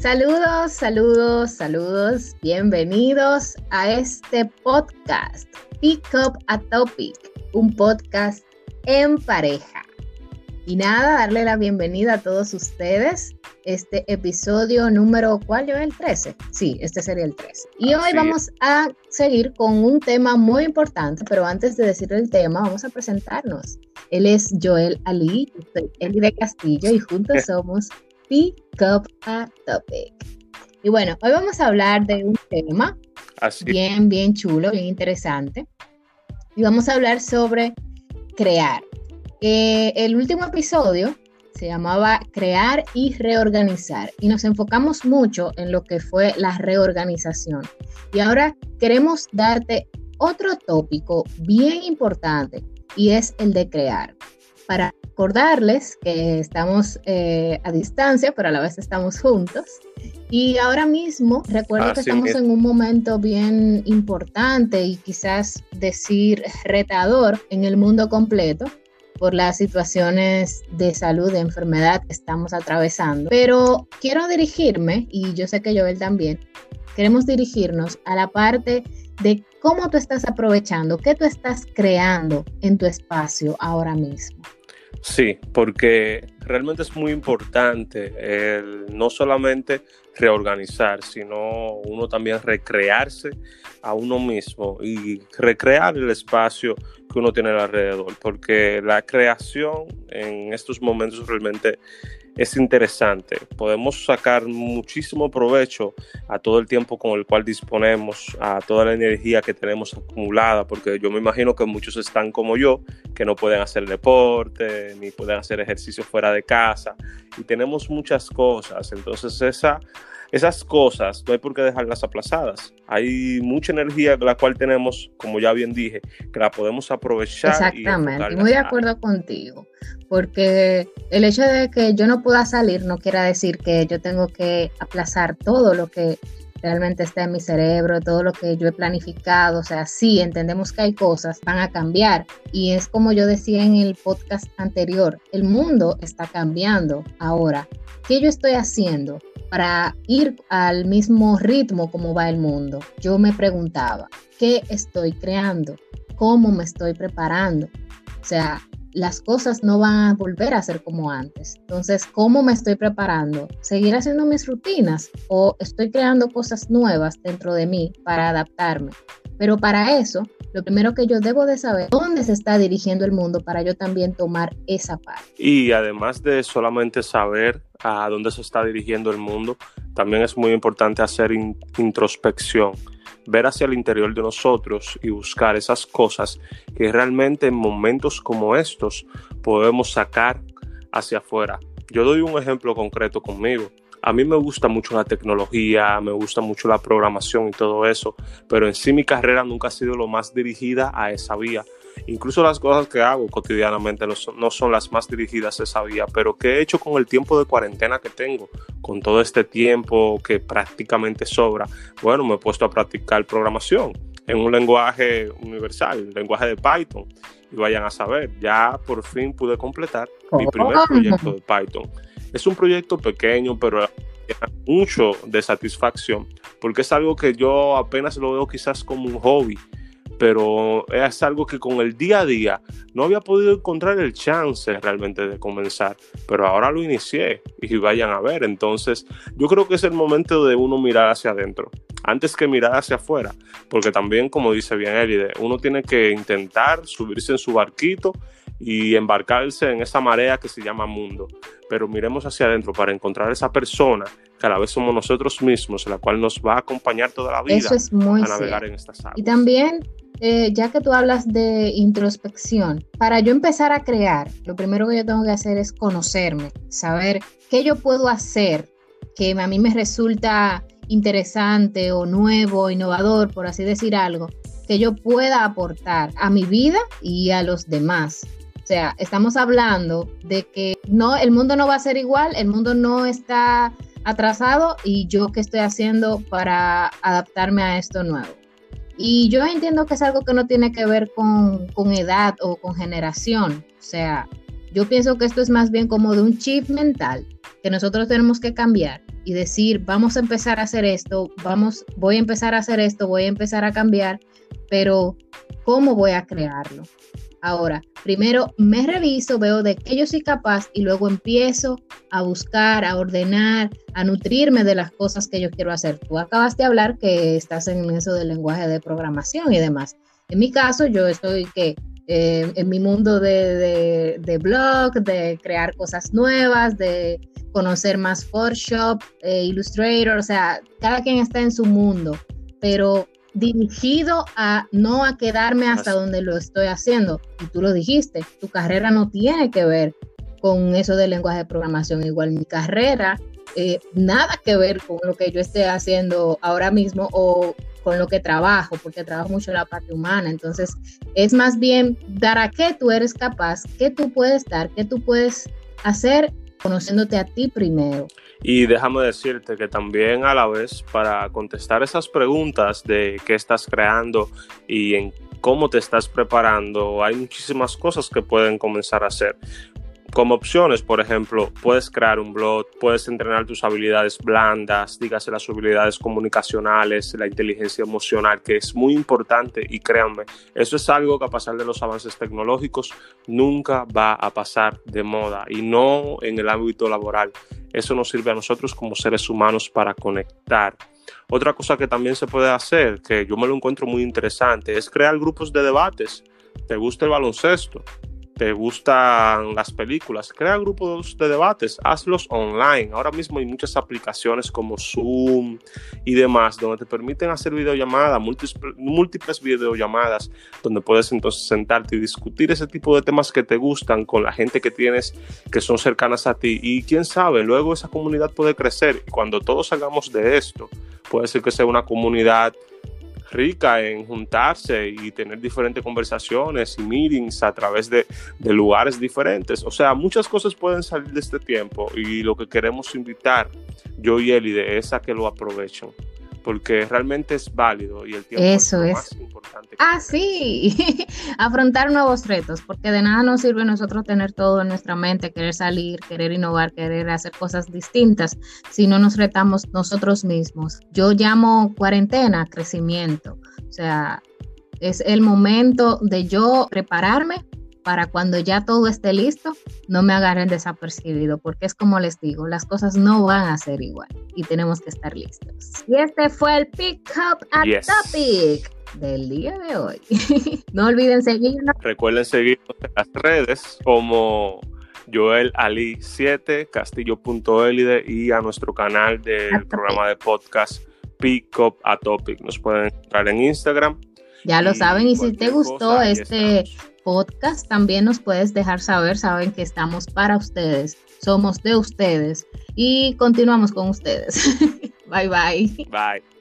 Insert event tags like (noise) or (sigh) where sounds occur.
Saludos, saludos, saludos. Bienvenidos a este podcast, Pick Up a Topic, un podcast en pareja. Y nada, darle la bienvenida a todos ustedes. Este episodio número, ¿cuál yo? El 13. Sí, este sería el 13. Y hoy vamos a seguir con un tema muy importante, pero antes de decir el tema, vamos a presentarnos. Él es Joel Ali, soy Eli de Castillo y juntos (laughs) somos Pick Up a Topic. Y bueno, hoy vamos a hablar de un tema bien, bien chulo, bien interesante. Y vamos a hablar sobre crear. Eh, el último episodio se llamaba Crear y Reorganizar y nos enfocamos mucho en lo que fue la reorganización. Y ahora queremos darte otro tópico bien importante y es el de crear. Para recordarles que estamos eh, a distancia, pero a la vez estamos juntos. Y ahora mismo recuerdo que estamos en un momento bien importante y quizás decir retador en el mundo completo por las situaciones de salud, de enfermedad que estamos atravesando. Pero quiero dirigirme, y yo sé que Joel también, queremos dirigirnos a la parte de cómo tú estás aprovechando, qué tú estás creando en tu espacio ahora mismo. Sí, porque realmente es muy importante el no solamente reorganizar, sino uno también recrearse a uno mismo y recrear el espacio que uno tiene alrededor, porque la creación en estos momentos realmente es interesante. Podemos sacar muchísimo provecho a todo el tiempo con el cual disponemos, a toda la energía que tenemos acumulada, porque yo me imagino que muchos están como yo, que no pueden hacer deporte, ni pueden hacer ejercicio fuera de casa, y tenemos muchas cosas. Entonces esa esas cosas no hay por qué dejarlas aplazadas. Hay mucha energía la cual tenemos, como ya bien dije, que la podemos aprovechar. Exactamente, y muy de acuerdo contigo, porque el hecho de que yo no pueda salir no quiere decir que yo tengo que aplazar todo lo que realmente está en mi cerebro, todo lo que yo he planificado, o sea, sí, entendemos que hay cosas, van a cambiar. Y es como yo decía en el podcast anterior, el mundo está cambiando ahora. ¿Qué yo estoy haciendo para ir al mismo ritmo como va el mundo. Yo me preguntaba, ¿qué estoy creando? ¿Cómo me estoy preparando? O sea, las cosas no van a volver a ser como antes. Entonces, ¿cómo me estoy preparando? ¿Seguir haciendo mis rutinas o estoy creando cosas nuevas dentro de mí para adaptarme? Pero para eso, lo primero que yo debo de saber dónde se está dirigiendo el mundo para yo también tomar esa parte. Y además de solamente saber a dónde se está dirigiendo el mundo, también es muy importante hacer introspección, ver hacia el interior de nosotros y buscar esas cosas que realmente en momentos como estos podemos sacar hacia afuera. Yo doy un ejemplo concreto conmigo a mí me gusta mucho la tecnología, me gusta mucho la programación y todo eso, pero en sí mi carrera nunca ha sido lo más dirigida a esa vía. Incluso las cosas que hago cotidianamente no son, las más dirigidas a esa vía, pero que he hecho con el tiempo de cuarentena que tengo, con todo este tiempo que prácticamente sobra, bueno, me he puesto a practicar programación en un lenguaje universal, el lenguaje de Python. Y vayan a saber, ya por fin pude completar mi primer proyecto de Python. Es un proyecto pequeño, pero mucho de satisfacción, porque es algo que yo apenas lo veo quizás como un hobby, pero es algo que con el día a día no había podido encontrar el chance realmente de comenzar, pero ahora lo inicié y vayan a ver, entonces yo creo que es el momento de uno mirar hacia adentro, antes que mirar hacia afuera, porque también como dice bien Elide, uno tiene que intentar subirse en su barquito y embarcarse en esa marea que se llama mundo. Pero miremos hacia adentro para encontrar esa persona que a la vez somos nosotros mismos, la cual nos va a acompañar toda la vida Eso es muy a navegar en estas aguas. Y también, eh, ya que tú hablas de introspección, para yo empezar a crear, lo primero que yo tengo que hacer es conocerme, saber qué yo puedo hacer que a mí me resulta interesante o nuevo, innovador, por así decir algo, que yo pueda aportar a mi vida y a los demás. O sea, estamos hablando de que no, el mundo no va a ser igual, el mundo no está atrasado y yo qué estoy haciendo para adaptarme a esto nuevo. Y yo entiendo que es algo que no tiene que ver con, con edad o con generación. O sea, yo pienso que esto es más bien como de un chip mental que nosotros tenemos que cambiar y decir, vamos a empezar a hacer esto, vamos, voy a empezar a hacer esto, voy a empezar a cambiar, pero ¿cómo voy a crearlo? Ahora, primero me reviso, veo de qué yo soy capaz y luego empiezo a buscar, a ordenar, a nutrirme de las cosas que yo quiero hacer. Tú acabas de hablar que estás en eso del lenguaje de programación y demás. En mi caso, yo estoy que eh, en mi mundo de, de, blog, de crear cosas nuevas, de conocer más Photoshop, eh, Illustrator, o sea, cada quien está en su mundo, pero dirigido a no a quedarme hasta donde lo estoy haciendo. Y tú lo dijiste, tu carrera no tiene que ver con eso del lenguaje de programación. Igual mi carrera, eh, nada que ver con lo que yo esté haciendo ahora mismo o con lo que trabajo, porque trabajo mucho en la parte humana. Entonces, es más bien dar a qué tú eres capaz, qué tú puedes dar, qué tú puedes hacer conociéndote a ti primero. Y déjame decirte que también a la vez para contestar esas preguntas de qué estás creando y en cómo te estás preparando, hay muchísimas cosas que pueden comenzar a hacer como opciones, por ejemplo, puedes crear un blog, puedes entrenar tus habilidades blandas, dígase las habilidades comunicacionales, la inteligencia emocional, que es muy importante y créanme, eso es algo que a pasar de los avances tecnológicos nunca va a pasar de moda y no en el ámbito laboral. Eso nos sirve a nosotros como seres humanos para conectar. Otra cosa que también se puede hacer, que yo me lo encuentro muy interesante, es crear grupos de debates. ¿Te gusta el baloncesto? Te gustan las películas, crea grupos de debates, hazlos online. Ahora mismo hay muchas aplicaciones como Zoom y demás donde te permiten hacer videollamadas, múltiples, videollamadas, donde puedes entonces sentarte y discutir ese tipo de temas que te gustan con la gente que tienes que son cercanas a ti. Y quién sabe, luego esa comunidad puede crecer cuando todos salgamos de esto, puede ser que sea una comunidad rica en juntarse y tener diferentes conversaciones y meetings a través de, de, lugares diferentes. O sea, muchas cosas pueden salir de este tiempo y lo que queremos invitar yo y Elide es a que lo aprovechen porque realmente es válido y el tiempo Eso es, más importante. Ah, sí, (laughs) afrontar nuevos retos, porque de nada nos sirve nosotros tener todo en nuestra mente, querer salir, querer innovar, querer hacer cosas distintas, si no nos retamos nosotros mismos. Yo llamo cuarentena crecimiento, o sea, es el momento de yo prepararme para cuando ya todo esté listo, no me agarren desapercibido, porque es como les digo, las cosas no van a ser igual y tenemos que estar listos. Y este fue el Pick Up a Topic del día de hoy. (laughs) no olviden seguirnos. Recuerden seguirnos en las redes como Joel Ali 7, castillo.elide y a nuestro canal del programa de podcast Pick Up a Topic. Nos pueden encontrar en Instagram. Ya lo saben, y si te gustó este podcast, también nos puedes dejar saber, saben que estamos para ustedes, somos de ustedes y continuamos con ustedes. (laughs) bye bye. Bye.